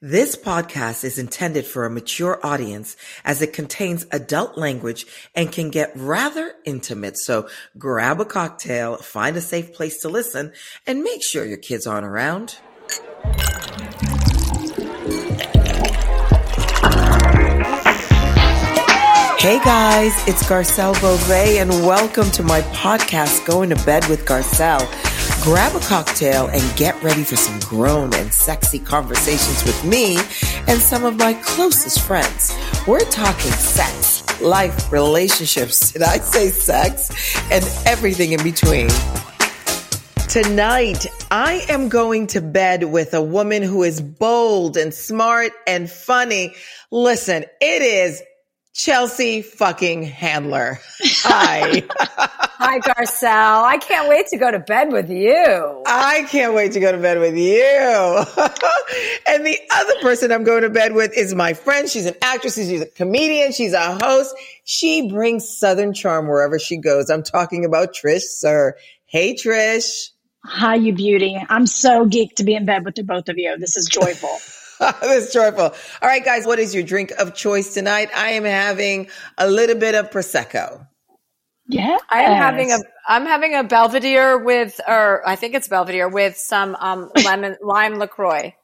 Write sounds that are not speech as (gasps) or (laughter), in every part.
This podcast is intended for a mature audience as it contains adult language and can get rather intimate. So grab a cocktail, find a safe place to listen, and make sure your kids aren't around. Hey guys, it's Garcelle Beauvais and welcome to my podcast, Going to Bed with Garcelle. Grab a cocktail and get ready for some grown and sexy conversations with me and some of my closest friends. We're talking sex, life, relationships, did I say sex? And everything in between. Tonight, I am going to bed with a woman who is bold and smart and funny. Listen, it is Chelsea fucking Handler. (laughs) Hi. Hi, Garcelle. I can't wait to go to bed with you. I can't wait to go to bed with you. (laughs) and the other person I'm going to bed with is my friend. She's an actress. She's a comedian. She's a host. She brings Southern charm wherever she goes. I'm talking about Trish Suhr. Hey, Trish. Hi, you beauty. I'm so geeked to be in bed with the both of you. This is joyful. (laughs) (laughs) this joyful. All right, guys, what is your drink of choice tonight? I am having a little bit of prosecco. Yeah, I am having a I'm having a Belvedere with, or I think it's Belvedere with some um, (laughs) lemon lime Lacroix.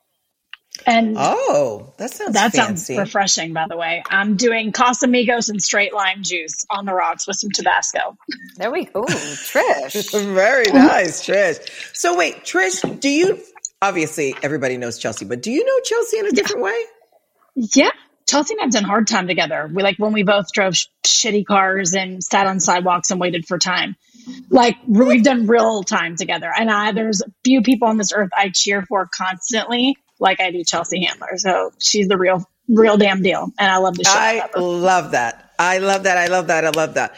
And oh, that sounds that fancy. sounds refreshing. By the way, I'm doing Casamigos and straight lime juice on the rocks with some Tabasco. There we go, Trish. (laughs) Very nice, Trish. So wait, Trish, do you obviously everybody knows Chelsea, but do you know Chelsea in a different way? Yeah, Chelsea and I've done hard time together. We like when we both drove sh- shitty cars and sat on sidewalks and waited for time. Like we've done real time together. And I, there's few people on this earth I cheer for constantly, like I do Chelsea Handler. So she's the real, real damn deal. And I love the show. I love that. I love that. I love that. I love that.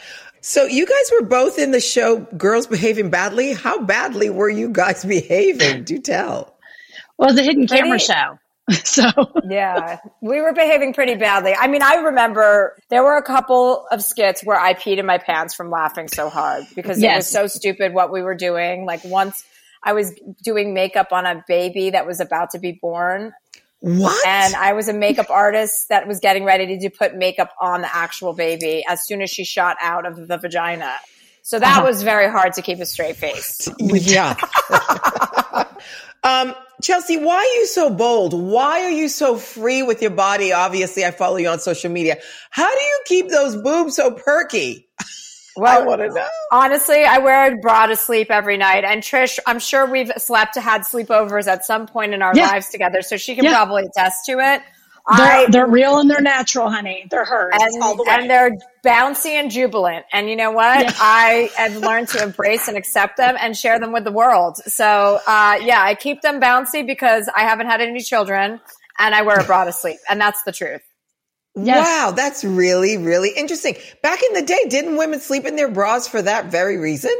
So you guys were both in the show Girls Behaving Badly. How badly were you guys (laughs) behaving? Do tell. Well, the was a hidden camera Pretty- show. (laughs) So yeah, we were behaving pretty badly. I mean, I remember there were a couple of skits where I peed in my pants from laughing so hard because it was so stupid what we were doing. Like once I was doing makeup on a baby that was about to be born What? and I was a makeup artist that was getting ready to put makeup on the actual baby as soon as she shot out of the vagina. So that was very hard to keep a straight face. yeah. (laughs) um, Chelsea, why are you so bold? Why are you so free with your body? Obviously, I follow you on social media. How do you keep those boobs so perky? (laughs) I Well, want to know. honestly, I wear a bra to sleep every night. And Trish, I'm sure we've slept, had sleepovers at some point in our Yeah. lives together, so she can Yeah. probably attest to it. they're, I, they're real and they're natural, honey. They're hers and, all the way. and they're bouncy and jubilant. And you know what? Yeah. I have learned to embrace and accept them and share them with the world. So, uh, yeah, I keep them bouncy because I haven't had any children and I wear a bra to sleep. And that's the truth. Yes. Wow, that's really, really interesting. Back in the day, didn't women sleep in their bras for that very reason?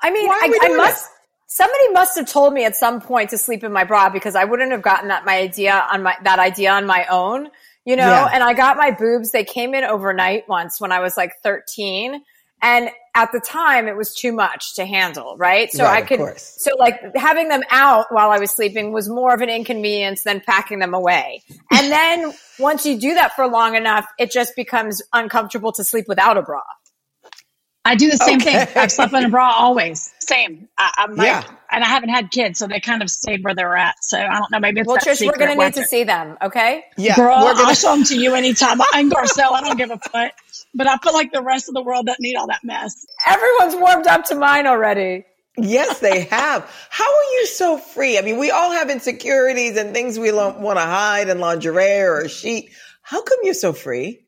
I mean, I, I must. Somebody must have told me at some point to sleep in my bra because I wouldn't have gotten that my idea on my that idea on my own, you know. Yeah. And I got my boobs; they came in overnight once when I was like thirteen, and at the time it was too much to handle, right? So Right, I could, so like having them out while I was sleeping was more of an inconvenience than packing them away. And then once you do that for long enough, it just becomes uncomfortable to sleep without a bra. I do the same Okay. thing. I've slept in a bra always. Same. I, I'm like, Yeah. and I haven't had kids, so they kind of stayed where they were at. So I don't know. Maybe it's Well, that Trish, we're going to need to see them, okay? Yeah, Girl, we're gonna- I'll show them to you anytime. I'm Garcelle. I don't give a foot. But I feel like the rest of the world doesn't need all that mess. Everyone's warmed up to mine already. Yes, they have. How are you so free? I mean, we all have insecurities and things we don't want to hide in lingerie or a sheet. How come you're so free?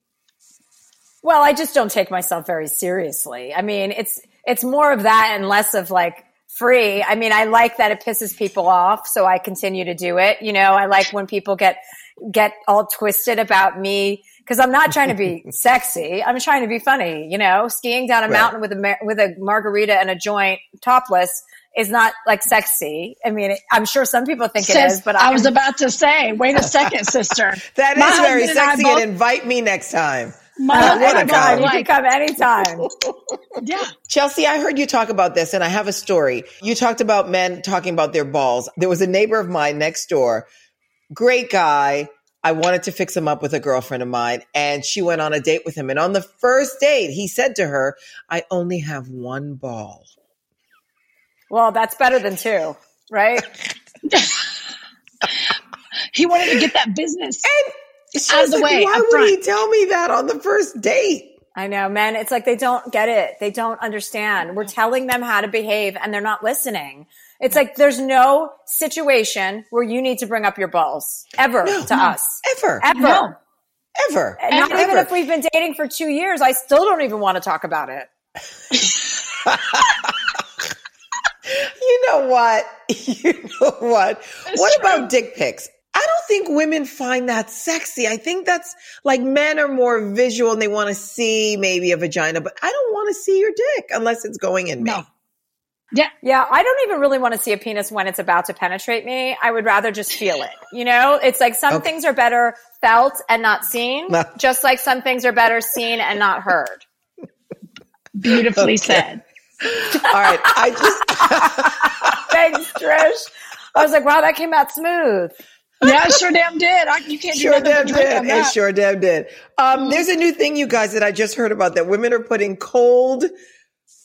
Well, I just don't take myself very seriously. I mean, it's it's more of that and less of like free. I mean, I like that it pisses people off, so I continue to do it. You know, I like when people get get all twisted about me because I'm not trying to be (laughs) sexy. I'm trying to be funny. You know, skiing down a Right. mountain with a with a margarita and a joint, topless, is not like sexy. I mean, I'm sure some people think it Sis, is, but I was I'm- about to say, wait a second, sister. (laughs) That My is very husband and I sexy. both- And invite me next time. Uh, and I anytime. You can come anytime. (laughs) yeah. Chelsea, I heard you talk about this and I have a story. You talked about men talking about their balls. There was a neighbor of mine next door, great guy. I wanted to fix him up with a girlfriend of mine and she went on a date with him. And on the first date, he said to her, I only have one ball. Well, that's better than two, right? (laughs) (laughs) He wanted to get that business. She Out of the like, way, Why would he tell me that on the first date? I know, men. It's like they don't get it. They don't understand. We're telling them how to behave and they're not listening. It's like there's no situation where you need to bring up your balls ever to us. Ever. Ever. No. Ever. Not even if we've been dating for two years, I still don't even want to talk about it. (laughs) You know what? (laughs) You know what? It's what true. about dick pics? I don't think women find that sexy. I think that's like men are more visual and they want to see maybe a vagina, but I don't want to see your dick unless it's going in me. Yeah. Yeah, I don't even really want to see a penis when it's about to penetrate me. I would rather just feel it. You know, it's like some Okay. things are better felt and not seen, No. just like some things are better seen and not heard. Beautifully said. All right. I just, (laughs) Thanks, Trish. I was like, wow, that came out smooth. Yeah, I sure damn did. I, you can't sure do damn did. on It sure damn did. Um, there's a new thing, you guys, that I just heard about that women are putting cold,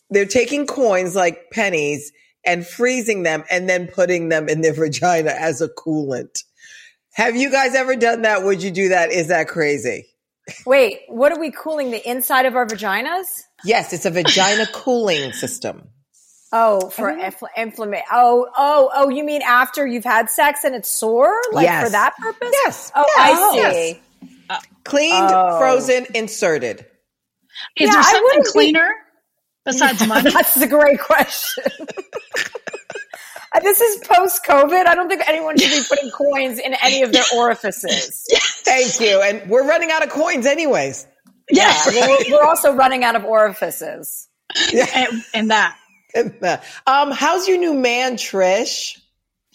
they're taking coins like pennies and freezing them and then putting them in their (laughs) vagina as a coolant. Have you guys ever done that? Would you do that? Is that crazy? Wait, what are we cooling the inside of our vaginas? Yes, it's a vagina cooling system. Oh, for infl- inflammation. Oh, oh, oh, you mean after you've had sex and it's sore? Like Yes. for that purpose? Yes. Oh, Yes. I Yes. see. Cleaned, Oh. frozen, inserted. Is Yeah, there I something wouldn't be- cleaner besides (laughs) money? That's a great question. Uh, (laughs) this is post COVID. I don't think anyone should be putting coins in any of their orifices. (laughs) Thank you. And we're running out of coins anyways. yeah. Well, we're, we're also running out of orifices. and, and that. Um, how's your new man, Trish?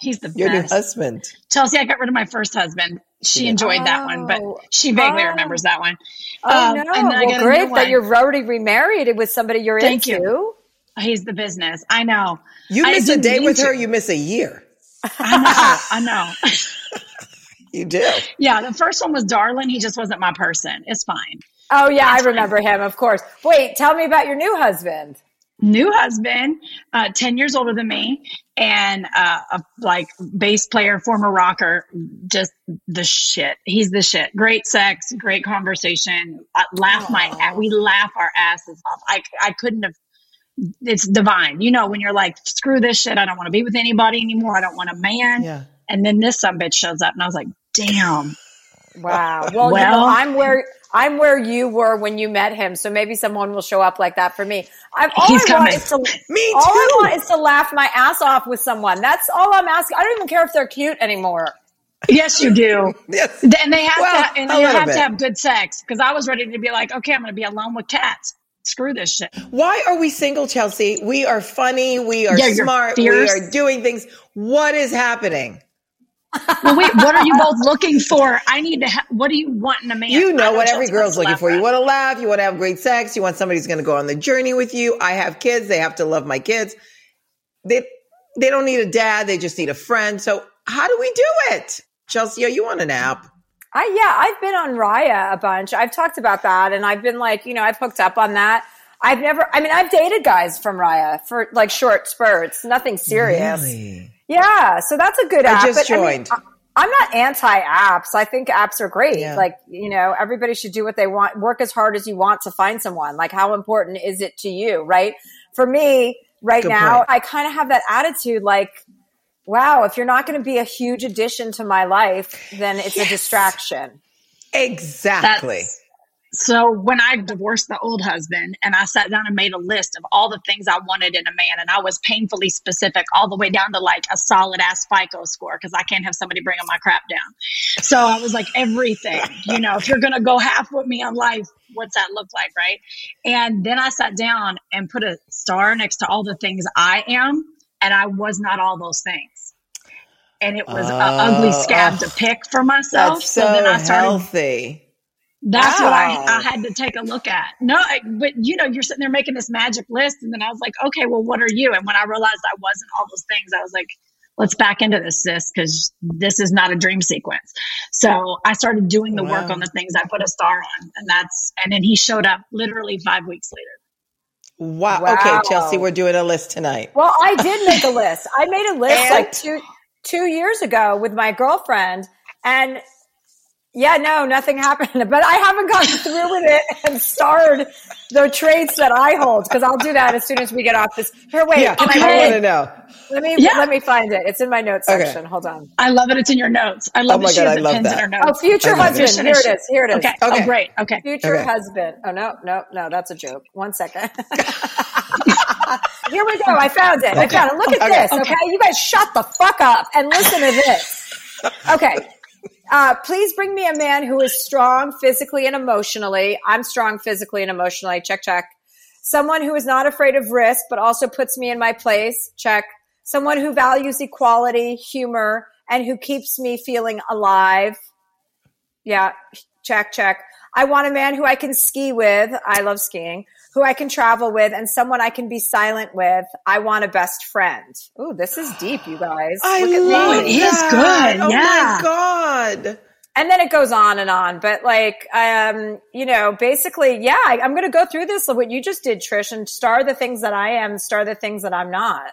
He's the Your new husband. Chelsea, I got rid of my first husband. She enjoyed that one, but Oh. she vaguely Oh. remembers that one. Oh Um, no! and then I got well, great that you're already remarried with somebody you're Thank into. you. He's the business. I know. You miss a didn't day mean with her, to. you miss a year. I know. (laughs) I know. (laughs) You do. yeah, the first one was Darlin. He just wasn't my person. It's fine. Oh yeah, I remember him. Of course. Wait, tell me about your new husband. New husband, uh, 10 years older than me, and uh, a like bass player, former rocker, just the shit. He's the shit. Great sex, great conversation. I laugh my we laugh our asses off. I I couldn't have. It's divine. You know when you're like, screw this shit. I don't want to be with anybody anymore. I don't want a man. Yeah. And then this some bitch shows up, and I was like, damn. Wow. (laughs) Well, you know, I'm where I'm where you were when you met him. So maybe someone will show up like that for me. I'm all He's I want is to Me all I want is to laugh my ass off with someone. That's all I'm asking. I don't even care if they're cute anymore. Yes, you do. Yes. And they have Well, to, and they have bit. to have good sex because I was ready to be like, okay, I'm going to be alone with cats. Screw this shit. Why are we single, Chelsea? We are funny. We are Yeah, smart. We are doing things. What is happening? Well, wait, what are you both looking for? I need to. Ha- what do you want in a man? You I know what every girl's looking laugh for. You want to laugh. You want to have great sex. You want somebody who's going to go on the journey with you. I have kids. They have to love my kids. They they don't need a dad. They just need a friend. So how do we do it? Chelsea, are you on an app? I yeah, I've been on Raya a bunch. I've talked about that, and I've been like, you know, I've hooked up on that. I've never. I mean, I've dated guys from Raya for like short spurts, nothing serious. Really? Yeah, so that's a good app. I app. just but, joined. I, I'm not anti apps. I think apps are great. Yeah. Like, you know, everybody should do what they want, work as hard as you want to find someone. Like, how important is it to you, right? For me, right Good now, point. I kind of have that attitude like, wow, if you're not going to be a huge addition to my life, then it's a distraction. Exactly. That's so when I divorced the old husband and I sat down and made a list of all the things I wanted in a man, and I was painfully specific all the way down to like a solid ass FICO score because I can't have somebody bringing my crap down. So I was like, everything, you know, if you're going to go half with me on life, what's that look like? Right. And then I sat down and put a star next to all the things I am, and I was not all those things. And it was an ugly oh. scab to pick for myself. That's so, then I started healthy. That's what I, I had to take a look at. No, I, but you know, you're sitting there making this magic list, and then I was like, okay, well, what are you? And when I realized I wasn't all those things, I was like, let's back into this, sis, because this is not a dream sequence. So I started doing the wow. work on the things I put a star on, and that's and then he showed up literally five weeks later. Wow. wow. Okay, Chelsea, we're doing a list tonight. Well, I did make a list. I made a list and? like two two years ago with my girlfriend, and yeah, no, nothing happened. (laughs) But I haven't gone through with it and starred the traits that I hold because I'll do that as soon as we get off this. Here, wait, yeah, can I, I want to know. Let me yeah. let me find it. It's in my notes okay. section. Hold on. I love it. It's in your notes. I love oh my God, I love that. Oh, future husband. Here it is. Here it is. Okay. Oh, okay. Oh, great. Okay. Future okay. husband. Oh no, no, no. That's a joke. One second. (laughs) Here we go. I found it. I found it. Look at this. Okay. You guys shut the fuck up and listen to this. Okay. Uh, please bring me a man who is strong physically and emotionally. I'm strong physically and emotionally. Check, check. Someone who is not afraid of risk, but also puts me in my place. Check. Someone who values equality, humor, and who keeps me feeling alive. Yeah. Check, check. I want a man who I can ski with. I love skiing who I can travel with and someone I can be silent with. I want a best friend. Ooh, this is deep, you guys. I Look love me. It is good. Oh yeah. my God. And then it goes on and on. But like, um, you know, basically, yeah, I, am going to go through this, what you just did, Trish, and star the things that I am, star the things that I'm not.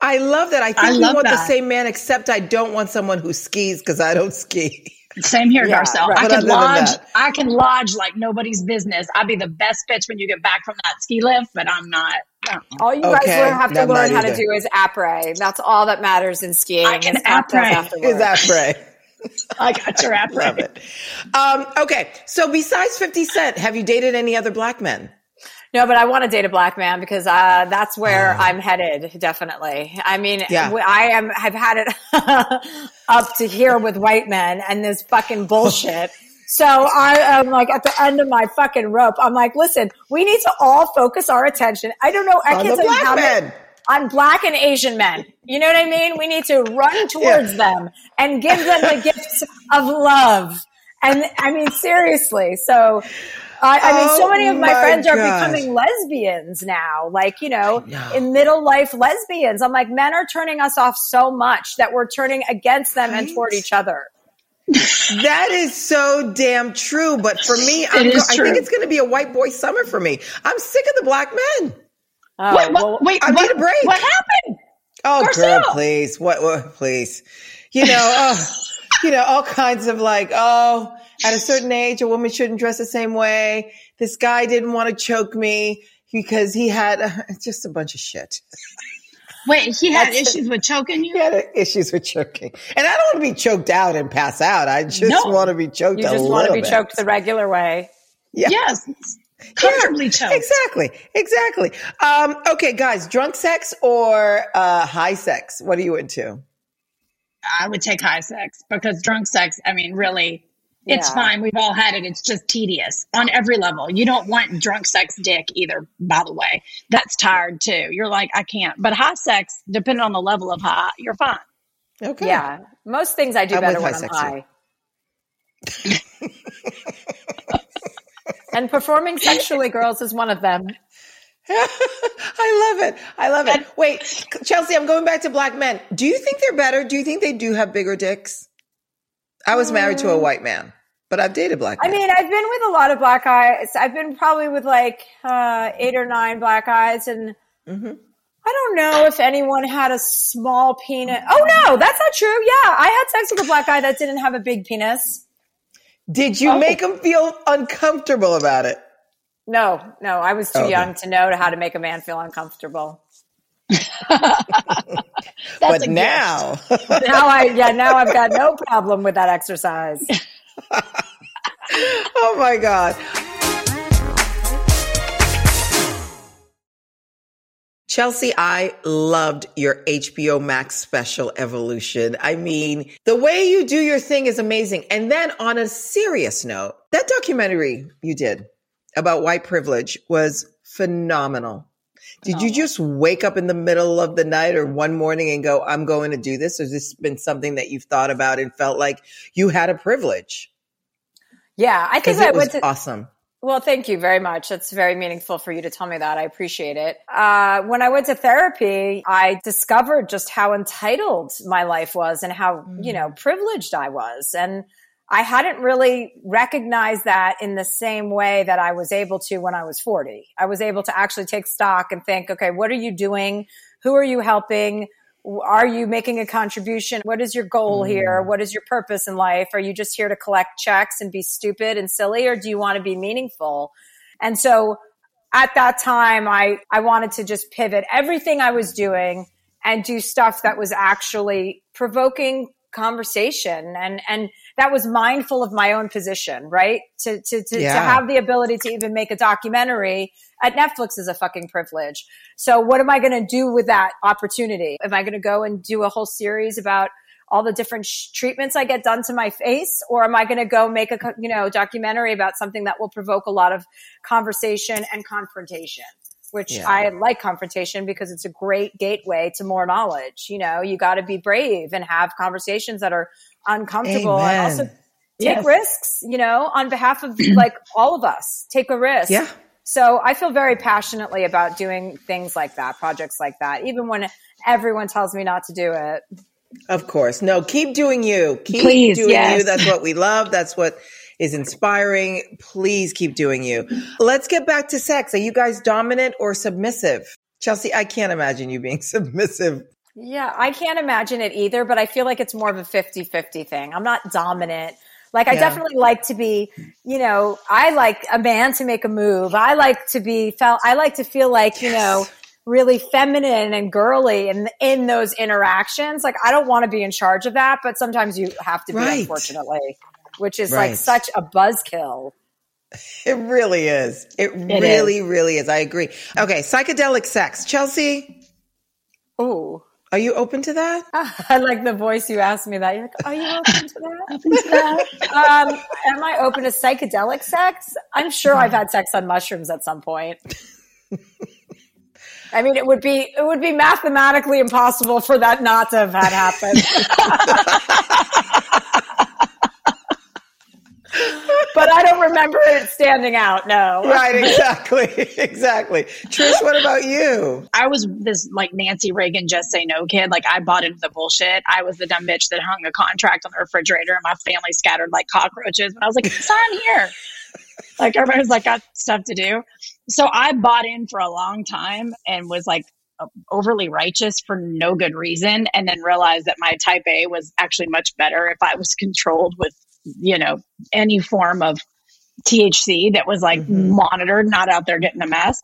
I love that. I think I we want that. the same man, except I don't want someone who skis because I don't ski. (laughs) Same here, yeah, Garcelle. Right. I can lodge. I can lodge like nobody's business. I'd be the best bitch when you get back from that ski lift, but I'm not. All you okay. guys have to learn how to do is après. That's all that matters in skiing. I can après. Is après. (laughs) I got your (laughs) après. Love it. Um, okay, so besides Fifty Cent, have you dated any other black men? No, but I want to date a black man because uh, that's where oh. I'm headed. Definitely. I mean, yeah. I am. I've had it (laughs) up to here with white men and this fucking bullshit. so I am like at the end of my fucking rope. I'm like, listen, we need to all focus our attention. I don't know. I on can't you how men. on black and Asian men. You know what I mean? We need to run towards yeah. them and give them the (laughs) gifts of love. And I mean, seriously. So I, I mean, so oh many of my, oh my friends are becoming lesbians now, like, you know, know, in middle life lesbians. I'm like, men are turning us off so much that we're turning against them right? and toward each other. that is so damn true. But for me, I think it's going to be a white boy summer for me. I'm sick of the black men. Oh, wait, well, wait, I what, need a break. What happened? Oh, Garcelle. girl, please. What, what, please. You know, oh, you know, all kinds of like, oh, at a certain age, a woman shouldn't dress the same way. This guy didn't want to choke me because he had (laughs) uh, just a bunch of shit. Wait, he had That's issues with choking you? He had issues with choking. And I don't want to be choked out and pass out. I just no. want to be choked You just want to be bit. choked the regular way. Yeah. Yes. Comfortably yeah, choked. Exactly. Exactly. Um, okay, guys, drunk sex or uh, high sex? What are you into? I would take high sex because drunk sex, I mean, really, it's yeah. fine. We've all had it. It's just tedious on every level. You don't want drunk sex dick either, by the way. That's tired too. You're like, I can't. But high sex, depending on the level of high, you're fine. Okay. Yeah. Most things I do I'm better when I'm high. (laughs) and performing sexually, girls, is one of them. (laughs) I love it. I love it. Wait, Chelsea, I'm going back to black men. Do you think they're better? Do you think they do have bigger dicks? I was married to a white man, but I've dated black. Men. I mean, I've been with a lot of black guys. I've been probably with like uh, eight or nine black guys, and mm-hmm. I don't know if anyone had a small penis. Oh no, that's not true. Yeah, I had sex with a black guy that didn't have a big penis. Did you oh. make him feel uncomfortable about it? No, no, I was too okay. young to know how to make a man feel uncomfortable. (laughs) That's but now, (laughs) now I yeah now I've got no problem with that exercise. (laughs) oh my god. Chelsea, I loved your HBO Max special Evolution. I mean, the way you do your thing is amazing. And then on a serious note, that documentary you did about white privilege was phenomenal. Did you just wake up in the middle of the night or one morning and go, I'm going to do this? Or has this been something that you've thought about and felt like you had a privilege? Yeah, I think it was to, awesome. Well, thank you very much. That's very meaningful for you to tell me that. I appreciate it. Uh, when I went to therapy, I discovered just how entitled my life was and how, you know, privileged I was. And I hadn't really recognized that in the same way that I was able to when I was 40. I was able to actually take stock and think, okay, what are you doing? Who are you helping? Are you making a contribution? What is your goal mm. here? What is your purpose in life? Are you just here to collect checks and be stupid and silly or do you want to be meaningful? And so at that time, I, I wanted to just pivot everything I was doing and do stuff that was actually provoking conversation and, and that was mindful of my own position, right? To, to, to, Yeah. to have the ability to even make a documentary at Netflix is a fucking privilege. So what am I going to do with that opportunity? Am I going to go and do a whole series about all the different sh- treatments I get done to my face, or am I going to go make a you know documentary about something that will provoke a lot of conversation and confrontation? Which Yeah. I like confrontation because it's a great gateway to more knowledge. You know, you got to be brave and have conversations that are uncomfortable and also take Yes. risks. You know, on behalf of like (clears throat) all of us, take a risk. Yeah. So I feel very passionately about doing things like that, projects like that, even when everyone tells me not to do it. Of course. No, keep doing you. Keep Please, doing yes. you. That's what we love. That's what is inspiring. Please keep doing you. Let's get back to sex. Are you guys dominant or submissive? Chelsea, I can't imagine you being (laughs) submissive. Yeah, I can't imagine it either, but I feel like it's more of a 50 50 thing. I'm not dominant. Like, I Yeah. definitely like to be, you know, I like a man to make a move. I like to be felt, I like to feel like, you know, really feminine and girly in, in those interactions. Like, I don't want to be in charge of that, but sometimes you have to be, Right. unfortunately, which is Right. like such a buzzkill. (laughs) It really is. It, really, really is. I agree. Okay. Psychedelic sex. Chelsea, Ooh. Are you open to that? (laughs) I like the voice you asked me that. You're like, are you (laughs) open to that? um, am I open to psychedelic sex? I'm sure I've had sex on mushrooms at some point. (laughs) I mean, it would be it would be mathematically impossible for that not to have had happened. But I don't remember it standing out. No, Right. Exactly. (laughs) exactly. Trish, what about you? I was this like Nancy Reagan just say no kid. Like I bought into the bullshit. I was the dumb bitch that hung a contract on the refrigerator and my family scattered like cockroaches. And I was like, it's on here. (laughs) Like everybody's like got stuff to do. So I bought in for a long time and was like overly righteous for no good reason. And then realized that my type A was actually much better if I was controlled with, you know, any form of THC that was like Mhm. monitored, not out there getting a mess.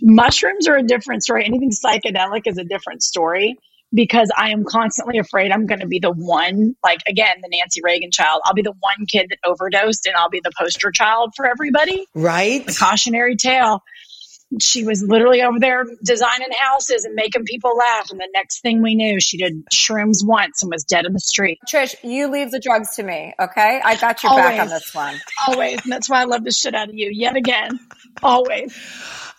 Mushrooms are a different story. Anything psychedelic is a different story because I am constantly afraid I'm going to be the one, like again, the Nancy Reagan child. I'll be the one kid that overdosed and I'll be the poster child for everybody. Right. The cautionary tale. She was literally over there designing houses and making people laugh. And the next thing we knew, she did shrooms once and was dead in the street. Trish, you leave the drugs to me, okay? I got your back on this one. Always. And that's why I love the shit out of you yet again. Always.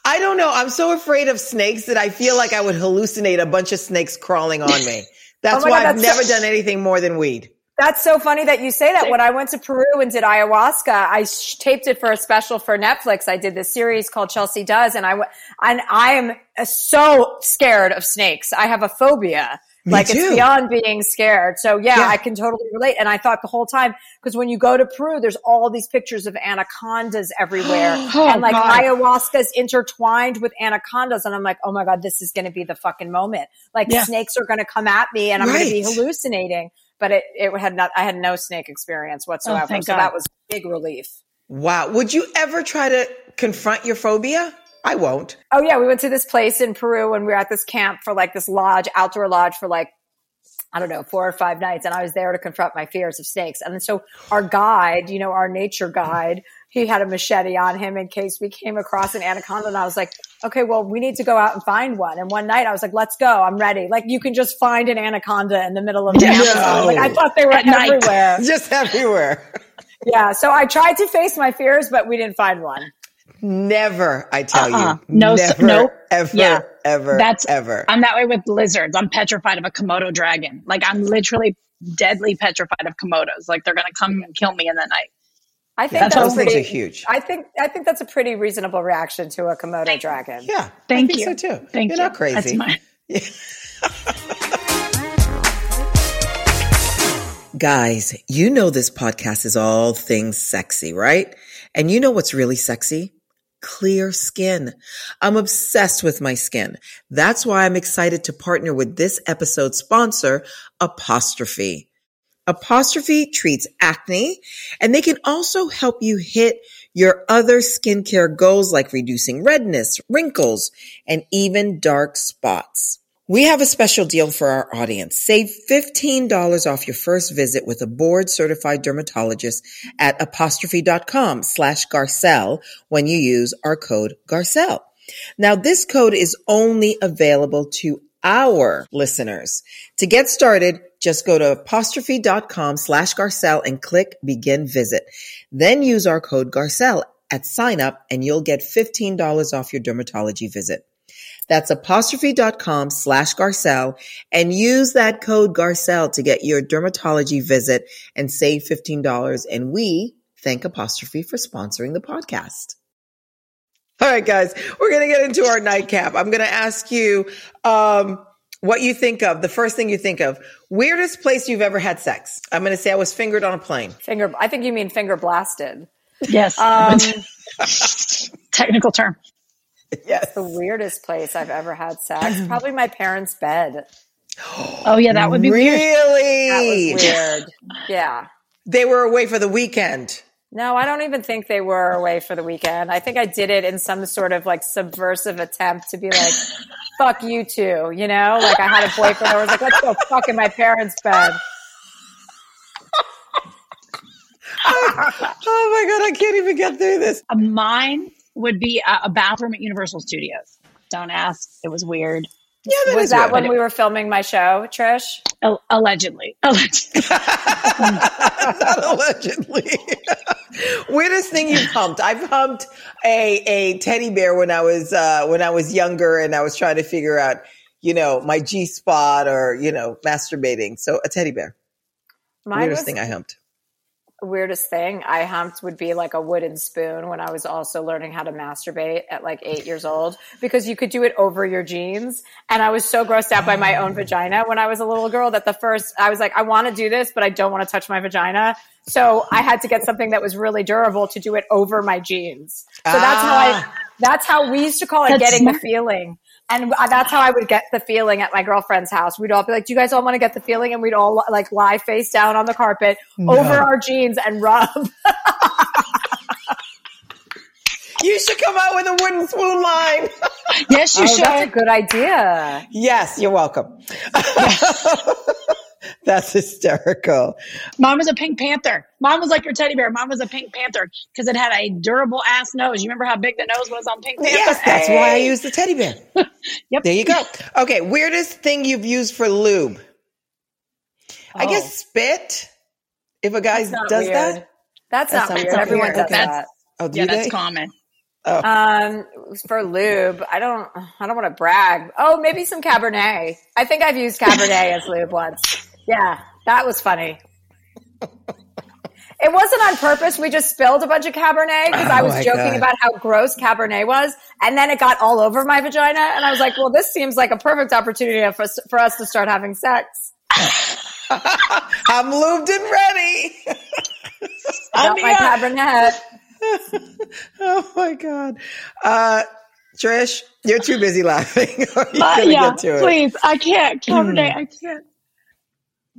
I don't know. I'm so afraid of snakes that I feel like I would hallucinate a bunch of snakes crawling on me. (laughs) That's Oh why God, I've that's never so- done anything more than weed. That's so funny that you say that. When I went to Peru and did ayahuasca, I sh- taped it for a special for Netflix. I did this series called Chelsea Does, and I w- and I am uh, so scared of snakes. I have a phobia. Me like too. it's beyond being scared. So yeah, Yeah. I can totally relate. And I thought the whole time because when you go to Peru, there's all these pictures of anacondas everywhere, (gasps) Oh, and like God. ayahuasca's intertwined with anacondas, and I'm like, oh my god, this is going to be the fucking moment. Like Yeah. snakes are going to come at me, and I'm going to be hallucinating. But it it had not. I had no snake experience oh, whatsoever, Oh, thank so God. that was big relief. Wow. Would you ever try to confront your phobia? I won't. Oh yeah, we went to this place in Peru and we were at this camp for like this lodge, outdoor lodge for like I don't know, four or five nights. And I was there to confront my fears of snakes. And so our guide, you know, our nature guide, he had a machete on him in case we came across an anaconda. And I was like, okay, well, we need to go out and find one. And one night I was like, let's go. I'm ready. Like you can just find an anaconda in the middle of the No. Amazon. Like I thought they were At night. everywhere. (laughs) Just everywhere. yeah. So I tried to face my fears, but we didn't find one. Never, I tell Uh-uh. you. No, s- never, nope. ever, Yeah. ever, That's ever. I'm that way with lizards. I'm petrified of a Komodo dragon. Like I'm literally deadly petrified of Komodos. Like they're gonna come and kill me in the night. I think That's that's, Those things pretty are huge. I think I think that's a pretty reasonable reaction to a Komodo dragon. Yeah, Thank I think you. so too. Thank You're you. not crazy. That's my (laughs) Guys, you know this podcast is all things sexy, right? And you know what's really sexy? Clear skin. I'm obsessed with my skin. That's why I'm excited to partner with this episode sponsor, Apostrophe. Apostrophe treats acne and they can also help you hit your other skincare goals like reducing redness, wrinkles, and even dark spots. We have a special deal for our audience. Save $15 off your first visit with a board certified dermatologist at apostrophe.com slash Garcelle when you use our code Garcelle. Now this code is only available to our listeners. To get started, just go to apostrophe.com slash Garcelle and click begin visit. Then use our code Garcelle at sign up and you'll get $15 off your dermatology visit. That's apostrophe.com slash Garcelle and use that code Garcelle to get your dermatology visit and save $15. And we thank Apostrophe for sponsoring the podcast. All right, guys, we're going to get into our nightcap. I'm going to ask you um, what you think of. The first thing you think of. Weirdest place you've ever had sex. I'm going to say I was fingered on a plane. Finger I think you mean finger blasted. yes. Um, (laughs) Technical term. Yes. the weirdest place I've ever had sex. (laughs) Probably my parents' bed. Oh yeah, that would be weird. Really? That was weird. Yeah. They were away for the weekend. No, I don't even think they were away for the weekend. I think I did it in some sort of like subversive attempt to be like, fuck you two, you know? Like I had a boyfriend that was like, let's go fuck in my parents' bed. (laughs) Oh my God, I can't even get through this. Uh, Mine would be a, a bathroom at Universal Studios. Don't ask. It was weird. Yeah, that Was is that weird. when we were filming my show, Trish? Al- allegedly. (laughs) Allegedly. Not allegedly. (laughs) Weirdest thing you've humped? I've humped a a teddy bear when I was uh, when I was younger, and I was trying to figure out, you know, my G spot or you know, masturbating. So a teddy bear. Mine Weirdest was thing I humped. Weirdest thing I humped would be like a wooden spoon when I was also learning how to masturbate at like eight years old because you could do it over your jeans. And I was so grossed out by my own vagina when I was a little girl that the first, I was like, I want to do this, but I don't want to touch my vagina. So I had to get something that was really durable to do it over my jeans. So that's how I, Ah. that's how we used to call it That's getting the feeling. And that's how I would get the feeling at my girlfriend's house. We'd all be like, "Do you guys all want to get the feeling?" And we'd all like lie face down on the carpet over our jeans and rub. (laughs) You should come out with a wooden spoon line. yes, you Oh, should. that's a good idea. yes, you're welcome. (laughs) (laughs) That's hysterical. Mine was a Pink Panther. Mine was like your teddy bear. Mine was a Pink Panther because it had a durable ass nose. You remember how big the nose was on Pink Panther? Yes, that's why I use the teddy bear. (laughs) Yep. There you go. Okay, weirdest thing you've used for lube. I Oh. guess spit. If a guy does weird. that. That's, That's not not weird. weird. Everyone does Okay. that. Oh, do Yeah, that's they? common. Um, for lube, I don't. I don't want to brag. Oh, maybe some Cabernet. I think I've used Cabernet as lube once. Yeah, that was funny. It wasn't on purpose. We just spilled a bunch of Cabernet because I Oh was joking God. about how gross Cabernet was, and then it got all over my vagina, and I was like, "Well, this seems like a perfect opportunity for us, for us to start having sex." (laughs) I'm lubed and ready. (laughs) Got my Cabernet. (laughs) oh my god. Uh Trish, you're too busy laughing. You're Uh, yeah, get to please. I can't. Cabernet, I can't.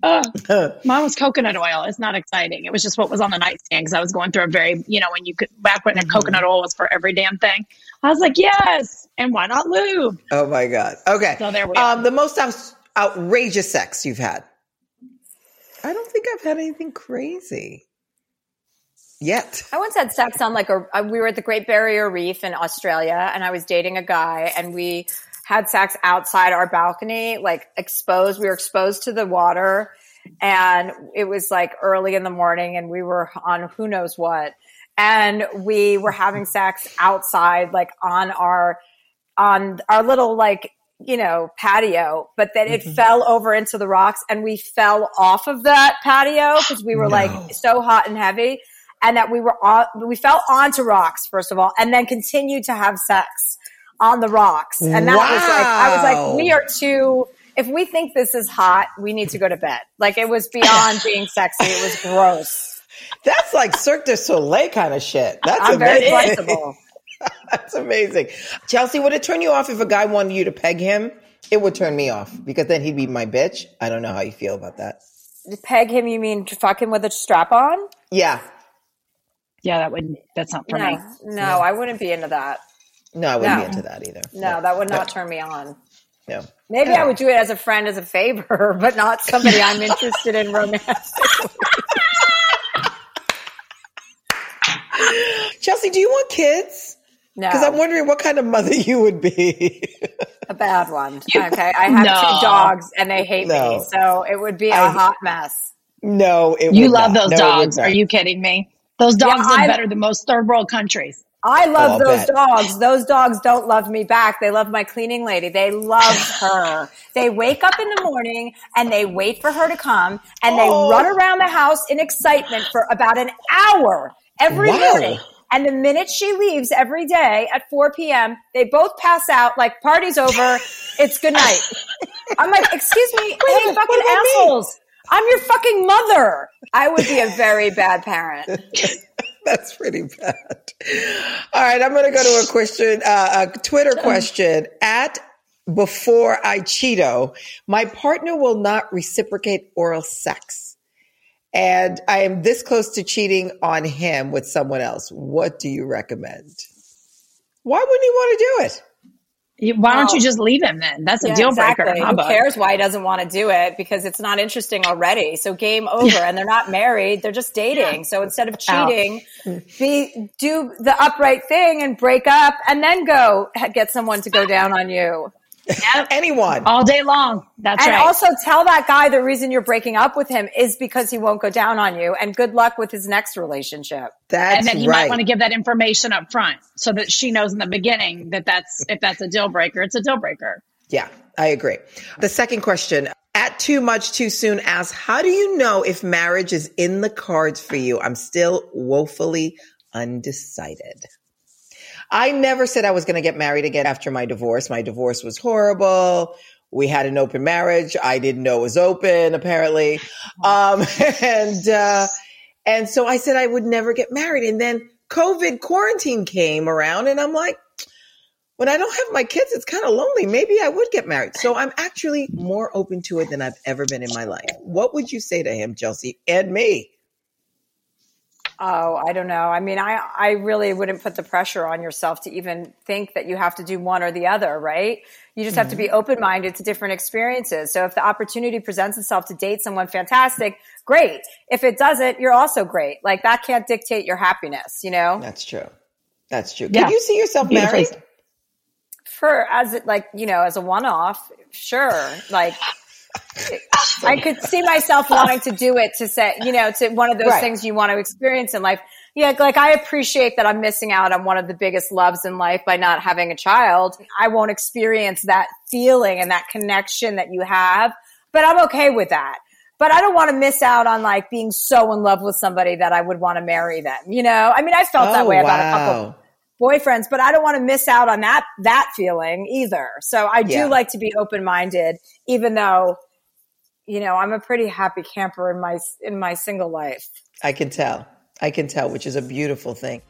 Uh, it. mine was coconut oil. It's not exciting. It was just what was on the nightstand because I was going through a very, you know, when you could, back when the coconut oil was for every damn thing. I was like, yes. And why not lube? oh my god. Okay. So there we Um the most outs- outrageous sex you've had. I don't think I've had anything crazy. Yet. I once had sex on like a, we were at the Great Barrier Reef in Australia and I was dating a guy and we had sex outside our balcony, like exposed. We were exposed to the water and it was like early in the morning and we were on who knows what. And we were having sex outside, like on our, on our little like you know, patio, but then it mm-hmm. fell over into the rocks and we fell off of that patio because we were no. like so hot and heavy and that we were on, we fell onto rocks, first of all, and then continued to have sex on the rocks. And that wow. was like, I was like, we are too, if we think this is hot, we need to go to bed. Like it was beyond (laughs) being sexy. It was gross. That's like Cirque du Soleil kind of shit. That's I'm amazing. very. (laughs) That's amazing. Chelsea, would it turn you off if a guy wanted you to peg him? It would turn me off because then he'd be my bitch. I don't know how you feel about that. Peg him, you mean fuck him with a strap on? Yeah. Yeah, that would that's not for no, me. No, yeah. I wouldn't be into that. No, I wouldn't no. be into that either. No, that would not no. turn me on. No. Maybe I would do it as a friend, as a favor, (laughs) but not somebody I'm interested in romantically. (laughs) Chelsea, do you want kids? No. Because I'm wondering what kind of mother you would be. (laughs) a bad one. Okay. I have no. two dogs and they hate no. me. So it would be a I, hot mess. No, it would You love not. those no, dogs. Are you kidding me? Those dogs yeah, live I, better than most third world countries. I love oh, those dogs. Those dogs don't love me back. They love my cleaning lady. They love (laughs) her. they wake up in the morning and they wait for her to come and they oh. run around the house in excitement for about an hour every wow. morning. And the minute she leaves every day at 4 p.m., they both pass out like party's over. it's good night. I'm like, excuse me, Wait, hey, fucking assholes. I'm your fucking mother. I would be a very bad parent. (laughs) (laughs) That's pretty bad. All right, I'm going to go to a question, uh, a Twitter question at before I Cheeto. My partner will not reciprocate oral sex, and I am this close to cheating on him with someone else. What do you recommend? Why wouldn't he want to do it? Why don't you um, just leave him then? That's a yeah, deal breaker. Exactly. Who cares why he doesn't want to do it? Because it's not interesting already. So game (laughs) over. Yeah. And they're not married. They're just dating. Yeah. So instead of cheating, be, do the upright thing and break up and then go get someone to go down on you. Yep. (laughs) Anyone. All day long. That's and right. also tell that guy the reason you're breaking up with him is because he won't go down on you. And good luck with his next relationship. That's and then he right. might want to give that information up front so that she knows in the beginning that that's if that's a deal breaker, it's a deal breaker. Yeah, I agree. The second question at too much too soon asks, how do you know if marriage is in the cards for you? I'm still woefully undecided. I never said I was going to get married again after my divorce. My divorce was horrible. We had an open marriage. I didn't know it was open, apparently. Um, (laughs) and, uh, and so I said I would never get married. And then COVID quarantine came around and I'm like, when I don't have my kids, it's kind of lonely. Maybe I would get married. So I'm actually more open to it than I've ever been in my life. What would you say to him, Chelsea, and me? Oh, I don't know. I mean, I, I really wouldn't put the pressure on yourself to even think that you have to do one or the other, right? You just mm-hmm. have to be mm-hmm. open minded to different experiences. So if the opportunity presents itself to date someone fantastic, great. If it doesn't, you're also great. Like that can't dictate your happiness, you know? That's true. That's true. Yeah. Can you see yourself married? For as it like, you know, as a one off, sure. Like I could see myself wanting to do it to say, you know, to one of those right. things you want to experience in life. Yeah, like I appreciate that I'm missing out on one of the biggest loves in life by not having a child. I won't experience that feeling and that connection that you have, but I'm okay with that. But I don't want to miss out on like being so in love with somebody that I would want to marry them. You know, I mean, I felt oh, that way wow. about a couple boyfriends, but I don't want to miss out on that, that feeling either. So I do yeah. like to be open minded, even though you know, I'm a pretty happy camper in my in my single life. I can tell. I can tell, which is a beautiful thing.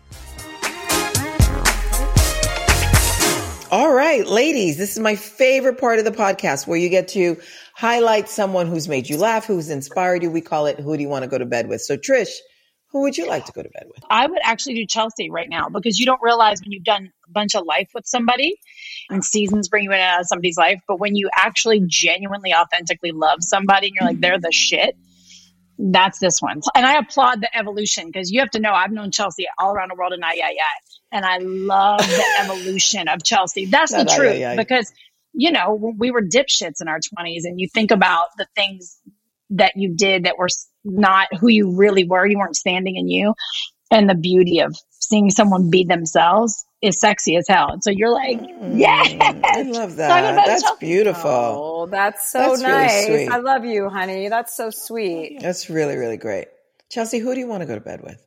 All right, ladies, this is my favorite part of the podcast where you get to highlight someone who's made you laugh, who's inspired you. We call it Who Do You Want to Go to Bed With? So, Trish, who would you like to go to bed with? I would actually do Chelsea right now because you don't realize when you've done a bunch of life with somebody and seasons bring you in out of somebody's life, but when you actually genuinely, authentically love somebody and you're like, they're the mm-hmm. shit, that's this one. And I applaud the evolution because you have to know I've known Chelsea all around the world and I, yeah, yeah. And I love the (laughs) evolution of Chelsea. That's the truth because, you know, we were dipshits in our 20s and you think about the things that you did that were not who you really were. You weren't standing in you. And the beauty of seeing someone be themselves is sexy as hell. And so you're like, yes. Mm, I love Talking that. about That's Chelsea. beautiful. Oh, that's so That's really nice. sweet. I love you, honey. That's so sweet. That's really, really great. Chelsea, who do you want to go to bed with?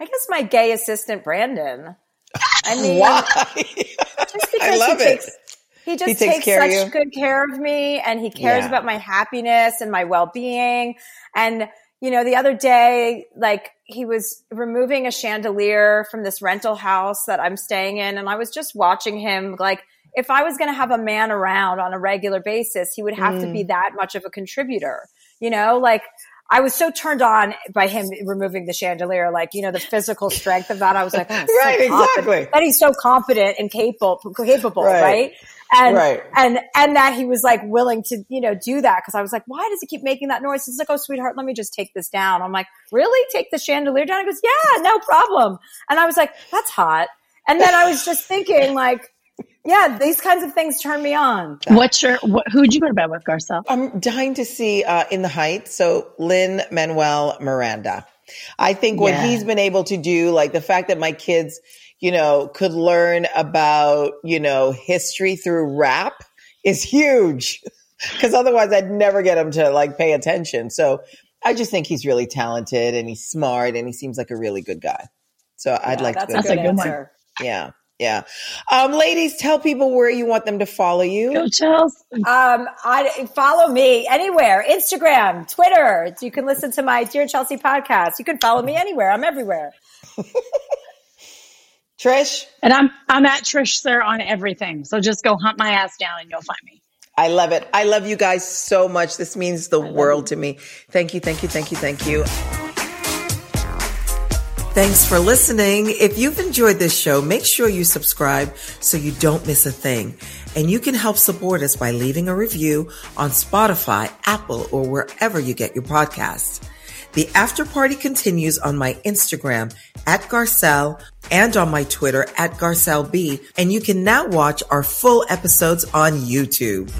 I guess my gay assistant, Brandon. I (laughs) mean, Why? just because I love he it. takes he just He takes takes, such good care of me and he cares Yeah. about my happiness and my well-being and you know the other day like he was removing a chandelier from this rental house that I'm staying in and I was just watching him like if I was going to have a man around on a regular basis he would have to Mm. be that much of a contributor you know like I was so turned on by him removing the chandelier, like, you know, the physical strength of that. I was like, oh, (laughs) Right, confident. exactly. That he's so confident and capable, capable, Right. right? And, Right. and, and that he was like willing to, you know, do that. Cause I was like, why does he keep making that noise? He's like, oh, sweetheart, let me just take this down. I'm like, really? Take the chandelier down? He goes, yeah, no problem. And I was like, that's hot. And then I was just thinking like, yeah, these kinds of things turn me on. What's your, what, who'd you go to bed with, Garcelle? I'm dying to see uh, In the Heights. So Lin-Manuel Miranda. I think what Yeah. he's been able to do, like the fact that my kids, you know, could learn about, you know, history through rap is huge. (laughs) Cause otherwise I'd never get them to like pay attention. So I just think he's really talented and he's smart and he seems like a really good guy. So I'd Yeah, like to that's go a That's a good bed. one. answer. Yeah. Yeah. Um, ladies, tell people where you want them to follow you. Go Chels. Um, I follow me anywhere, Instagram, Twitter. You can listen to my Dear Chelsea podcast. You can follow me anywhere. I'm everywhere. (laughs) Trish, And I'm I'm at Trish Suhr on everything. So just go hunt my ass down and you'll find me. I love it. I love you guys so much. This means the world to me. Thank you, thank you, thank you, thank you. Thanks for listening. If you've enjoyed this show, make sure you subscribe so you don't miss a thing. And you can help support us by leaving a review on Spotify, Apple, or wherever you get your podcasts. The after party continues on my Instagram at Garcelle and on my Twitter at GarcelleB. And you can now watch our full episodes on YouTube.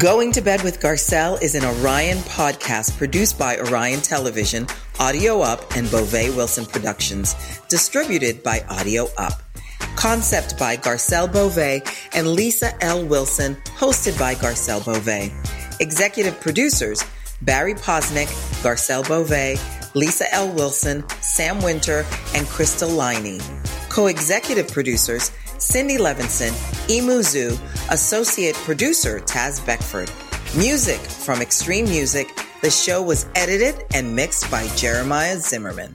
Going to Bed with Garcelle is an Orion podcast produced by Orion Television, Audio Up, and Beauvais Wilson Productions, distributed by Audio Up. Concept by Garcelle Beauvais and Lisa L. Wilson, hosted by Garcelle Beauvais. Executive producers Barry Poznick, Garcelle Beauvais, Lisa L. Wilson, Sam Winter, and Crystal Liney. Co-executive producers Cindy Levinson, Emu Zoo, associate producer Taz Beckford. Music from Extreme Music. The show was edited and mixed by Jeremiah Zimmerman.